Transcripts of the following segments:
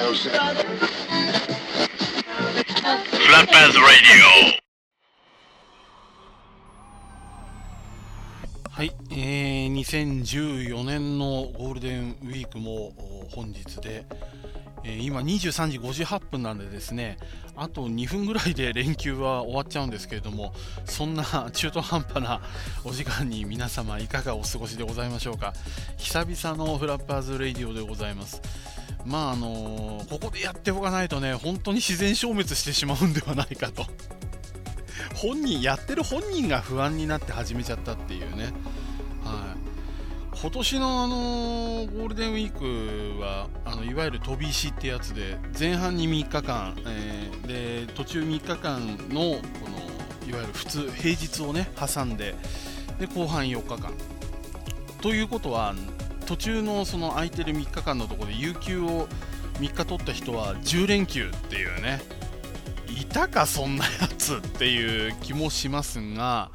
Flatbed Radio. はい、えー、2014年のゴールデンウィークも本日で、えー今23時58分なんでですねあと2分ぐらいで連休は終わっちゃうんですけれどもそんな中途半端なお時間に皆様いかがお過ごしでございましょうか久々のフラッパーズレディオでございますまああのここでやっておかないとね本当に自然消滅してしまうんではないかと。本人やってる本人が不安になって始めちゃったっていうね。はい、今年の、あのゴールデンウィークはあのいわゆる飛び石ってやつで前半に3日間、えーで途中3日間のこのいわゆる普通平日をね挟んでで後半4日間。ということは途中のその空いてる3日間のところで有給を3日取った人は10連休っていうね。いたかそんなやつっていう気もしますが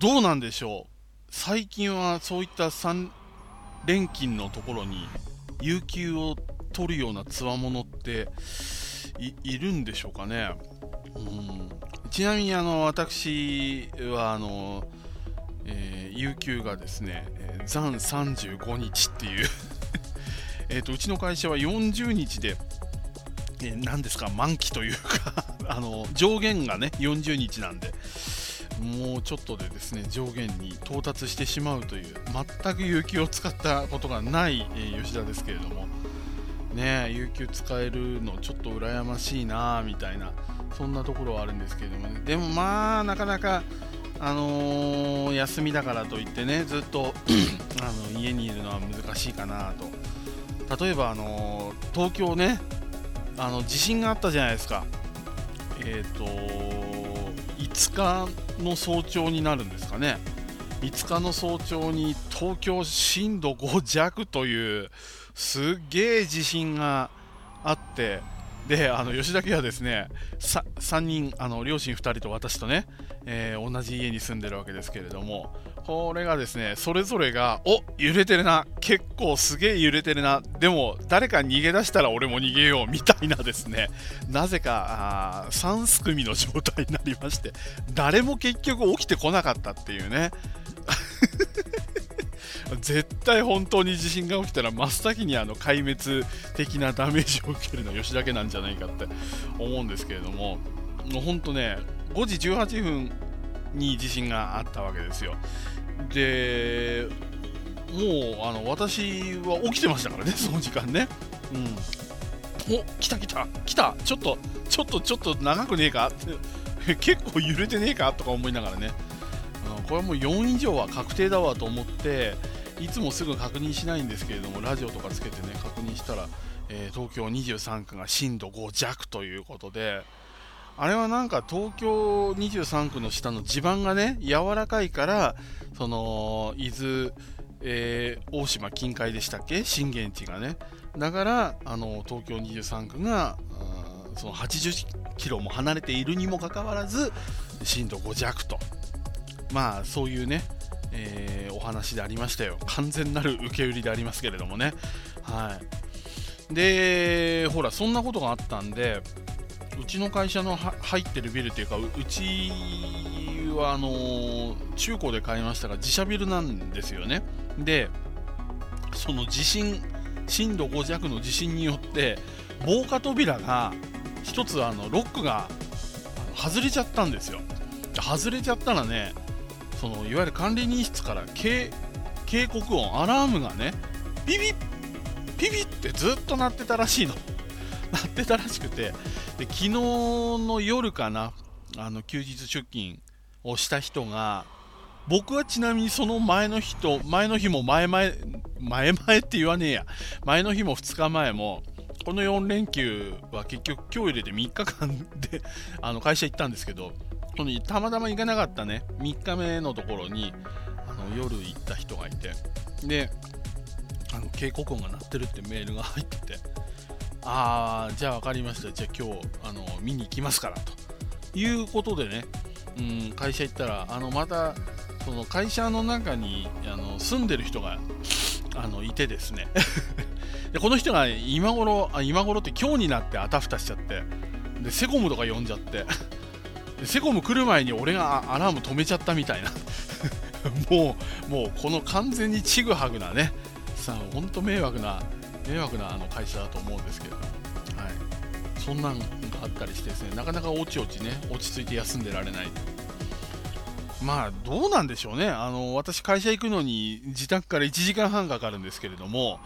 どうなんでしょう？最近はそういった3連勤のところに有給を取るようなつわものっているんでしょうかね、うん、ちなみにあの私はあの、えー有給がですね残35日っていう。えとうちの会社は40日でえー何ですか満期というか あの上限がね40日なんでもうちょっとでですね上限に到達してしまうという全く有給を使ったことがない、えー吉田ですけれどもね有給使えるのちょっと羨ましいなみたいなそんなところはあるんですけれどもね。でもまあなかなかあのー休みだからといってねずっと あの家にいるのは難しいかなと。例えばあのー東京ねあの地震があったじゃないですか。えっ、と5日の早朝になるんですかね。5日の早朝に東京震度5弱というすっげえ地震があって。であの吉田家はですねさ3人あの両親2人と私とね、えー同じ家に住んでるわけですけれどもこれがですねそれぞれがお揺れてるな。結構すげえ揺れてるな。でも誰か逃げ出したら俺も逃げようみたいなですね。なぜか3すくみの状態になりまして誰も結局起きてこなかったっていうね。絶対本当に地震が起きたら真っ先にあの壊滅的なダメージを受けるのは吉田家なんじゃないかって思うんですけれどももう本当ね5時18分に地震があったわけですよ。でもうあの私は起きてましたからね その時間ね。うん。お来た来た来たちょっとちょっとちょっと長くねえかって 結構揺れてねえかとか思いながらね。うんこれはもう4以上は確定だわと思っていつもすぐ確認しないんですけれどもラジオとかつけてね確認したら、えー東京23区が震度5弱ということであれはなんか東京23区の下の地盤がね柔らかいからその伊豆、えー大島近海でしたっけ？震源地がね。だからあの東京23区がその80キロも離れているにもかかわらず震度5弱と。まあそういうね、えーお話でありましたよ。完全なる受け売りでありますけれどもね。はい。でほらそんなことがあったんでうちの会社の入ってるビルっていうかうちはあの中古で買いましたが自社ビルなんですよね。でその地震震度5弱の地震によって防火扉が一つあのロックが外れちゃったんですよ。外れちゃったらねそのいわゆる管理人室から警警告音アラームがねビビッピビってずっと鳴ってたらしいの。鳴ってたらしくて。で昨日の夜かなあの休日出勤をした人が僕はちなみにその前の日と前の日も前々前々って言わねえや。前の日も2日前もこの4連休は結局今日入れて3日間であの会社行ったんですけどそのたまたま行かなかったね。3日目のところにあの夜行った人がいて。であの警告音が鳴ってるってメールが入ってて。ああじゃあ分かりました。じゃあ今日あの見に行きますからということでね、うん、会社行ったらあのまたその会社の中にあの住んでる人があのいてですね。でこの人が今頃あ今頃って今日になってあたふたしちゃって。でセコムとか呼んじゃって。でセコム来る前に俺がアラーム止めちゃったみたいな。もうもうこの完全にちぐはぐなね。さあ本当迷惑な迷惑なあの会社だと思うんですけど、はい、そんなんがあったりしてですねなかなかおちおちね落ち着いて休んでられない。まあどうなんでしょうね。あの私会社行くのに自宅から1時間半かかるんですけれども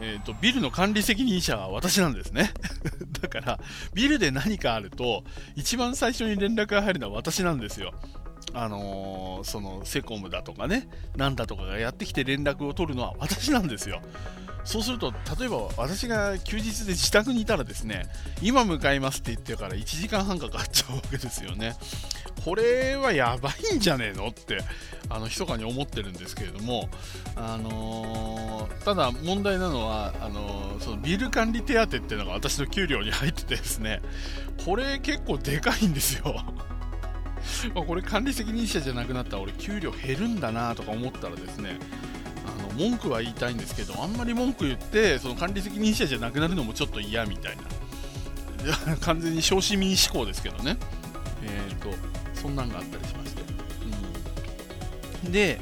えーと、ビルの管理責任者は私なんですね。だからビルで何かあると一番最初に連絡が入るのは私なんですよ。あのー、そのセコムだとかねなんだとかがやってきて連絡を取るのは私なんですよ。そうすると例えば私が休日で自宅にいたらですね今向かいますって言ってから1時間半かかっちゃうわけですよね。これはやばいんじゃねえのってあの密かに思ってるんですけれども、あのー、ただ問題なのはあのー、そのビル管理手当っていうのが私の給料に入っててですねこれ結構でかいんですよ。これ管理責任者じゃなくなったら俺給料減るんだなとか思ったらですね文句は言いたいんですけどあんまり文句言ってその管理責任者じゃなくなるのもちょっと嫌みたいな。完全に小市民志向ですけどね。えっ、ー、とそんなんがあったりしまして、うん、で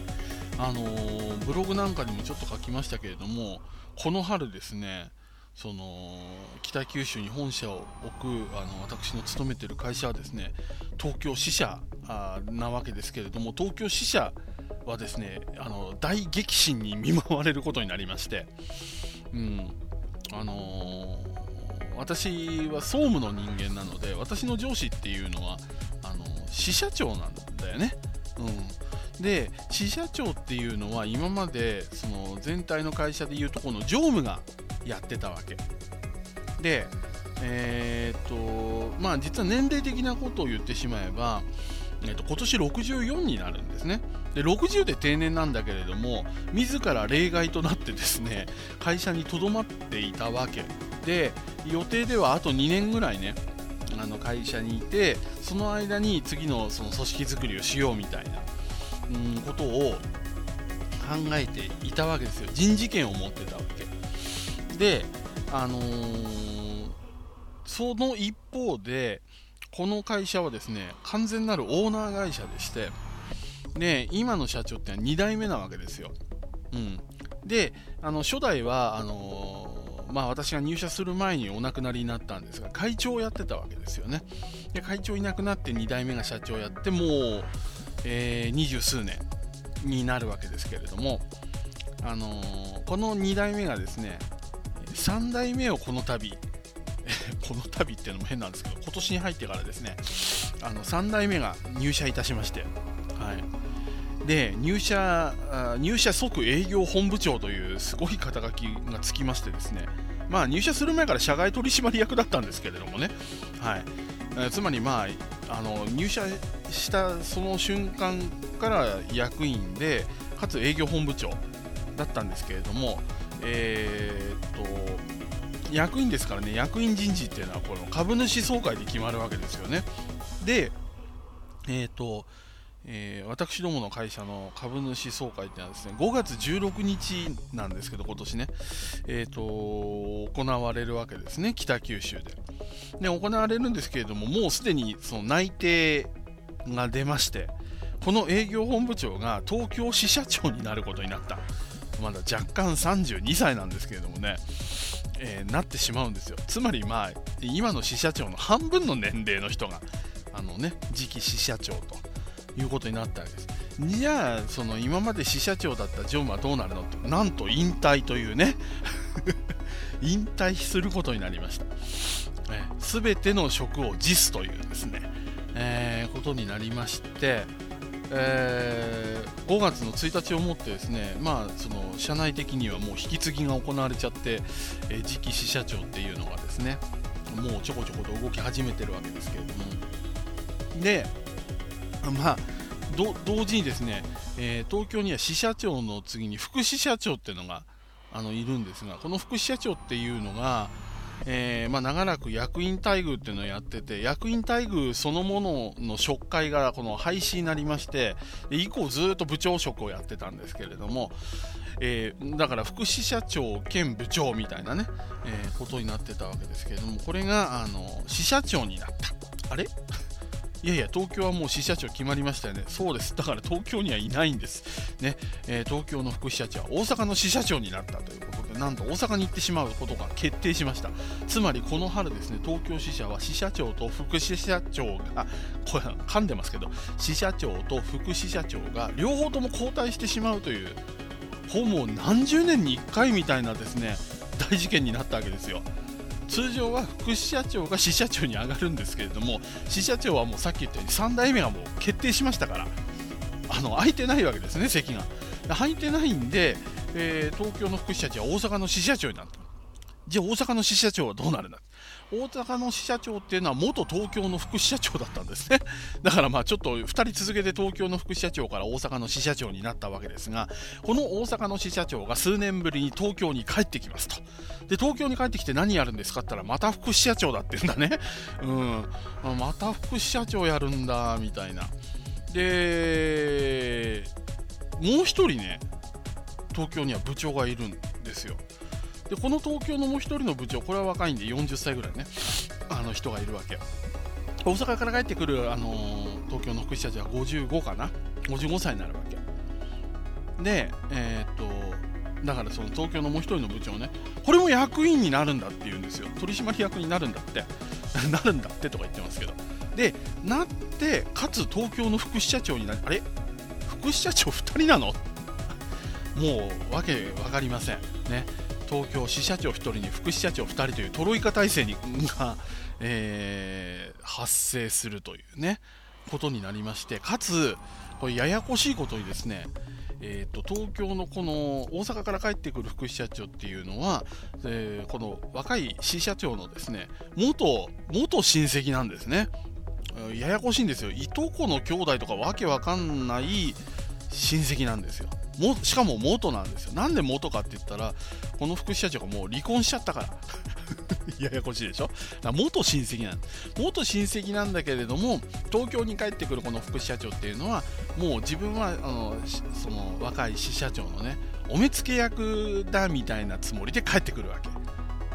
あのー、ブログなんかにもちょっと書きましたけれどもこの春ですねその北九州に本社を置くあの私の勤めてる会社はですね東京支社なわけですけれども東京支社はですねあの大激震に見舞われることになりまして、うん。あのー、私は総務の人間なので私の上司っていうのはあの支社長なんだよね。うん、で支社長っていうのは今までその全体の会社でいうとこの常務がやってたわけ。でえー、っとまあ実は年齢的なことを言ってしまえば、えー、っと今年64になるんですね。で60で定年なんだけれども自ら例外となってですね会社にとどまっていたわけ。で予定ではあと2年ぐらいねあの会社にいてその間に次のその組織づくりをしようみたいな、うん、ことを考えていたわけですよ。人事権を持ってたわけ。で、あのー、その一方で、この会社はですね、完全なるオーナー会社でして、で、今の社長っては2代目なわけですよ。うん。で、あの、初代は、あのー、まあ、私が入社する前にお亡くなりになったんですが、会長をやってたわけですよね。で、会長いなくなって2代目が社長をやって、もう、えー、二十数年になるわけですけれども、あのー、この2代目がですね、3代目をこの度 この度っていうのも変なんですけど今年に入ってからですねあの3代目が入社いたしまして、はい、で入社入社即営業本部長というすごい肩書きがつきましてですね。まあ入社する前から社外取締役だったんですけれどもね、はい、つまりまああの入社したその瞬間から役員でかつ営業本部長だったんですけれどもえー、っと役員ですからね役員人事っていうのはこの株主総会で決まるわけですよね。でえー、っとえー、私どもの会社の株主総会っていうのはですね5月16日なんですけど今年ね、えーと、行われるわけですね。北九州で。で行われるんですけれどももうすでにその内定が出ましてこの営業本部長が東京支社長になることになった。まだ若干32歳なんですけれどもね、えー、なってしまうんですよ。つまりまあ、今の支社長の半分の年齢の人が、あのね、次期支社長と。いうことになったわけです。じゃあ、その今まで支社長だった常務はどうなるのと、なんと引退というね 引退することになりました。す、べ、ての職を辞すというですね、えー、ことになりまして、えー、5月の1日をもってですね、まあ、その社内的にはもう引き継ぎが行われちゃって、えー、次期支社長っていうのがですねもうちょこちょこと動き始めてるわけですけれどもで まあ同時にですね、えー、東京には支社長の次に副支社長っていうのがあのいるんですがこの副支社長っていうのが、えーまあ、長らく役員待遇っていうのをやってて、役員待遇そのものの職会がこの廃止になりまして、以降ずっと部長職をやってたんですけれども、えー、だから副支社長兼部長みたいなね、えー、ことになってたわけですけれども、これがあの支社長になった。あれ？いやいや、東京はもう支社長決まりましたよね。そうです。だから東京にはいないんです。ね、えー、東京の副支社長は大阪の支社長になったということで、なんと大阪に行ってしまうことが決定しました。つまりこの春ですね、東京支社は支社長と副支社長が、これ噛んでますけど、支社長と副支社長が両方とも交代してしまうという、ほぼ何十年に1回みたいなですね、大事件になったわけですよ。通常は副支社長が支社長に上がるんですけれども支社長はもうさっき言ったように3代目がもう決定しましたからあの空いてないわけですね席が。空いてないんで、えー、東京の副支社長は大阪の支社長になったじゃあ大阪の支社長はどうなるんだ大阪の支社長っていうのは元東京の副支社長だったんですね。だからまあちょっと2人続けて東京の副支社長から大阪の支社長になったわけですが、この大阪の支社長が数年ぶりに東京に帰ってきますと。で、東京に帰ってきて何やるんですかって言ったら、また副支社長だって言うんだね。うん。また副支社長やるんだ、みたいな。で、もう一人ね、東京には部長がいるんですよ。でこの東京のもう1人の部長これは若いんで40歳ぐらいねあの人がいるわけ。大阪から帰ってくる、あのー、東京の福祉社長は55かな？55歳になるわけ。でえー、っとだからその東京のもう1人の部長ねこれも役員になるんだって言うんですよ。取締役になるんだって。なるんだってとか言ってますけど。でなってかつ東京の副支社長になりあれ？副支社長2人なの？もうわけ分かりません。ね。東京支社長1人に副支社長2人というトロイカ体制にが、えー、発生するというねことになりましてかつこれややこしいことにですねえーと、東京のこの大阪から帰ってくる副支社長っていうのは、えー、この若い支社長のですね元元親戚なんですね。ややこしいんですよ。いとこの兄弟とかわけわかんない親戚なんですよ。もしかも元なんですよ。なんで元かって言ったらこの副社長がもう離婚しちゃったから。ややこしいでしょ？元親戚なん元親戚なんだけれども東京に帰ってくるこの副社長っていうのはもう自分はあのその若い支社長のねお目付け役だみたいなつもりで帰ってくるわけ。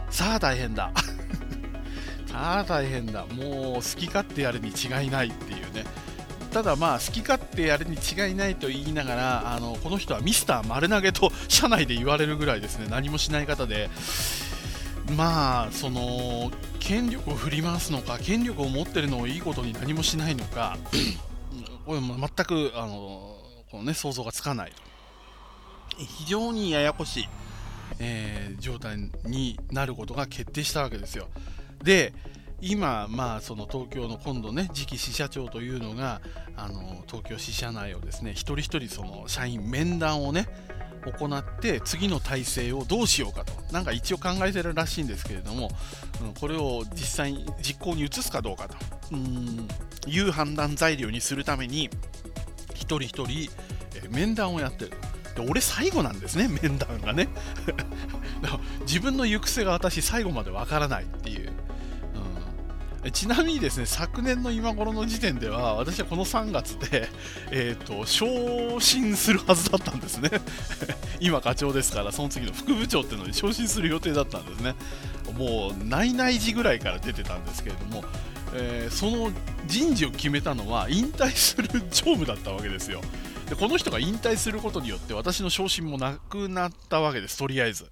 さあ大変だ。さあ大変だ。もう好き勝手やるに違いないっていうね。ただまあ好き勝手やるに違いないと言いながらあのこの人はミスター丸投げと社内で言われるぐらいですね。何もしない方で。まあその権力を振り回すのか権力を持ってるのをいいことに何もしないのかこれ全くあのこの、ね、想像がつかない非常にややこしい、えー、状態になることが決定したわけですよ。で今、まあ、その東京の今度ね次期支社長というのがあの東京支社内をですね一人一人その社員面談をね行って次の体制をどうしようかとなんか一応考えてるらしいんですけれども、これを実際に実行に移すかどうかとうんいう判断材料にするために一人一人、面談をやってるで俺最後なんですね面談がね。自分の行く末が私最後までわからないちなみにですね、昨年の今頃の時点では、私はこの3月で、えっ、ー、と、昇進するはずだったんですね。今課長ですから、その次の副部長っていうのに昇進する予定だったんですね。もう、内々時ぐらいから出てたんですけれども、えー、その人事を決めたのは引退する常務だったわけですよ。でこの人が引退することによって私の昇進もなくなったわけです、とりあえず。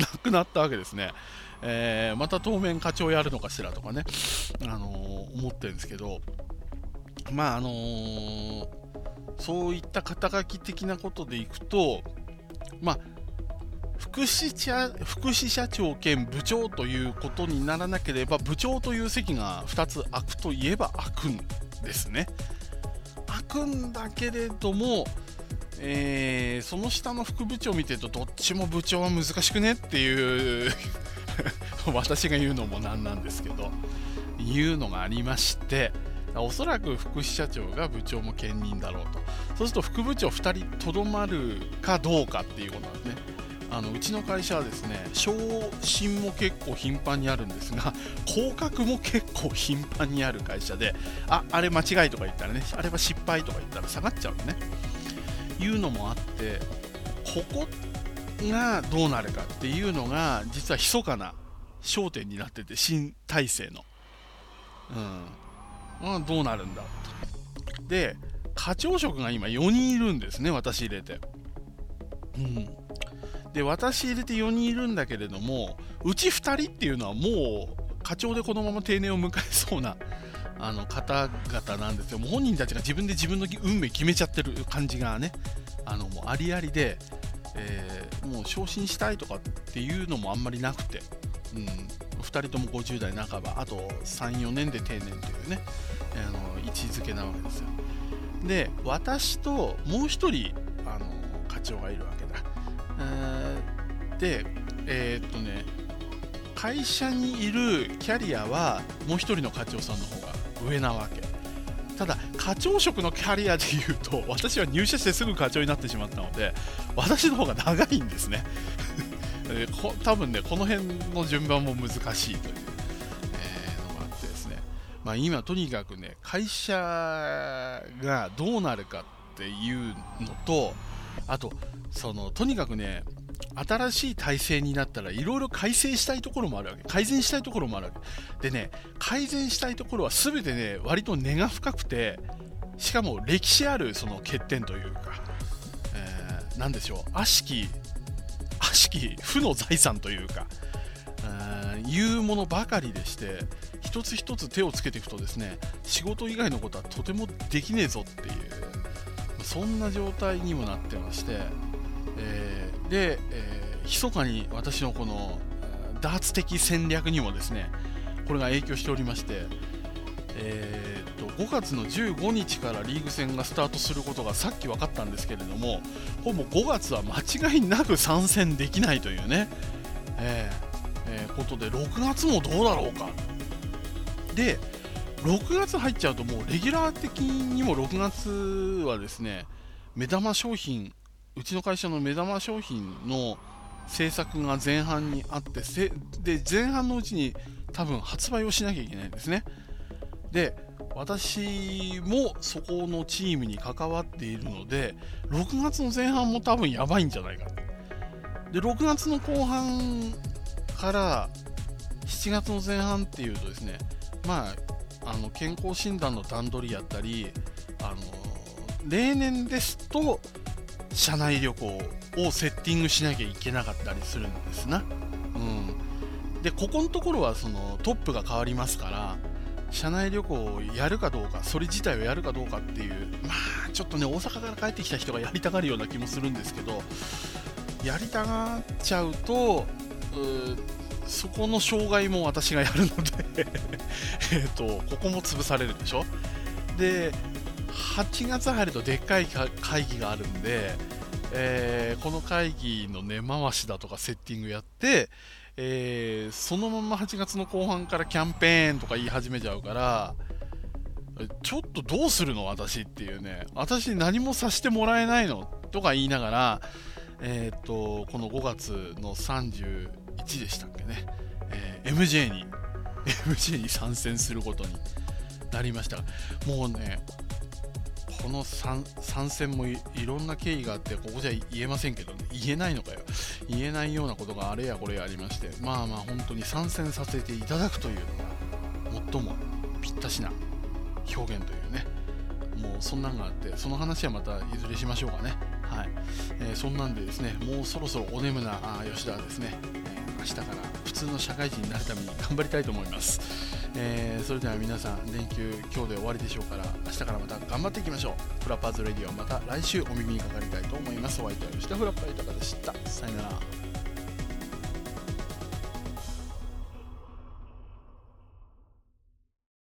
なくなったわけですね。えー、また当面課長やるのかしらとかね、あのー、思ってるんですけど、まああのー、そういった肩書き的なことでいくと、まあ、副支社副支社長兼部長ということにならなければ部長という席が2つ空くといえば空くんですね。開くんだけれども、えー、その下の副部長を見てるとどっちも部長は難しくねっていう 私が言うのもなんなんですけどいうのがありましておそらく副支社長が部長も兼任だろうと。そうすると副部長2人とどまるかどうかっていうことなんですね。あのうちの会社はですね昇進も結構頻繁にあるんですが降格も結構頻繁にある会社でああれ間違いとか言ったらねあれは失敗とか言ったら下がっちゃうのね。いうのもあってここがどうなるかっていうのが実は密かな焦点になってて新体制の。うん、どうなるんだで課長職が今4人いるんですね私入れて。うん。で私入れて4人いるんだけれどもうち2人っていうのはもう課長でこのまま定年を迎えそうなあの方々なんですよ。もう本人たちが自分で自分の運命決めちゃってる感じがねあのもうありありで、えー、もう昇進したいとかっていうのもあんまりなくて、うん、2人とも50代半ばあと34年で定年というねあの位置づけなわけですよ。で私ともう1人あの課長がいるわけだ、えー、でえー、っとね会社にいるキャリアはもう1人の課長さんの方が上なわけ。ただ課長職のキャリアでいうと 私は入社してすぐ課長になってしまったので私の方が長いんですね。多分ねこの辺の順番も難しいという、え、のがあってですね、まあ、今とにかくね会社がどうなるかっていうのとあとそのとにかくね新しい体制になったらいろいろ改正したいところもあるわけ。改善したいところもあるわけ。でね改善したいところは全てね割と根が深くてしかも歴史あるその欠点というか、えー、何でしょう。悪しき悪しき負の財産というかいうものばかりでして一つ一つ手をつけていくとですね仕事以外のことはとてもできねえぞっていうそんな状態にもなってまして、えー、で、えー、密かに私のこのダーツ的戦略にもですねこれが影響しておりまして、えー、と5月の15日からリーグ戦がスタートすることがさっき分かったんですけれどもほぼ5月は間違いなく参戦できないというね、えーえー、ことで6月もどうだろうか。で6月入っちゃうともうレギュラー的にも6月はですね目玉商品うちの会社の目玉商品の制作が前半にあってで前半のうちに多分発売をしなきゃいけないんですね。で私もそこのチームに関わっているので6月の前半も多分やばいんじゃないかで6月の後半から7月の前半っていうとですねまああの健康診断の段取りやったりあの例年ですと社内旅行をセッティングしなきゃいけなかったりするんですな、うん、でここのところはそのトップが変わりますから社内旅行をやるかどうか、それ自体をやるかどうかっていう、まあ、ちょっとね、大阪から帰ってきた人がやりたがるような気もするんですけど、やりたがっちゃうと、そこの障害も私がやるので えと、ここも潰されるでしょ？で、8月入るとでっかい会議があるんで、えー、この会議の根回しだとかセッティングやって、えー、そのまま8月の後半からキャンペーンとか言い始めちゃうから、ちょっとどうするの私っていうね、私何もさせてもらえないのとか言いながら、えっ、と、この5月の31でしたっけね、え、MJ に、MJ に参戦することになりました。もうね、この参戦もいろんな経緯があってここじゃ言えませんけど、ね、言えないのかよ。言えないようなことがあれやこれやありまして。まあまあ本当に参戦させていただくというのが最もぴったしな表現というね。もうそんなんがあってその話はまたいずれしましょうかね。はい、えー、そんなんでですねもうそろそろお眠なあ吉田ですね、えー、明日から普通の社会人になるために頑張りたいと思います。えー、それでは皆さん連休今日で終わりでしょうから明日からまた頑張っていきましょう。フラッパーズレディオまた来週お耳にかかりたいと思います。お相手は吉田フラッパー豊でした。さよなら。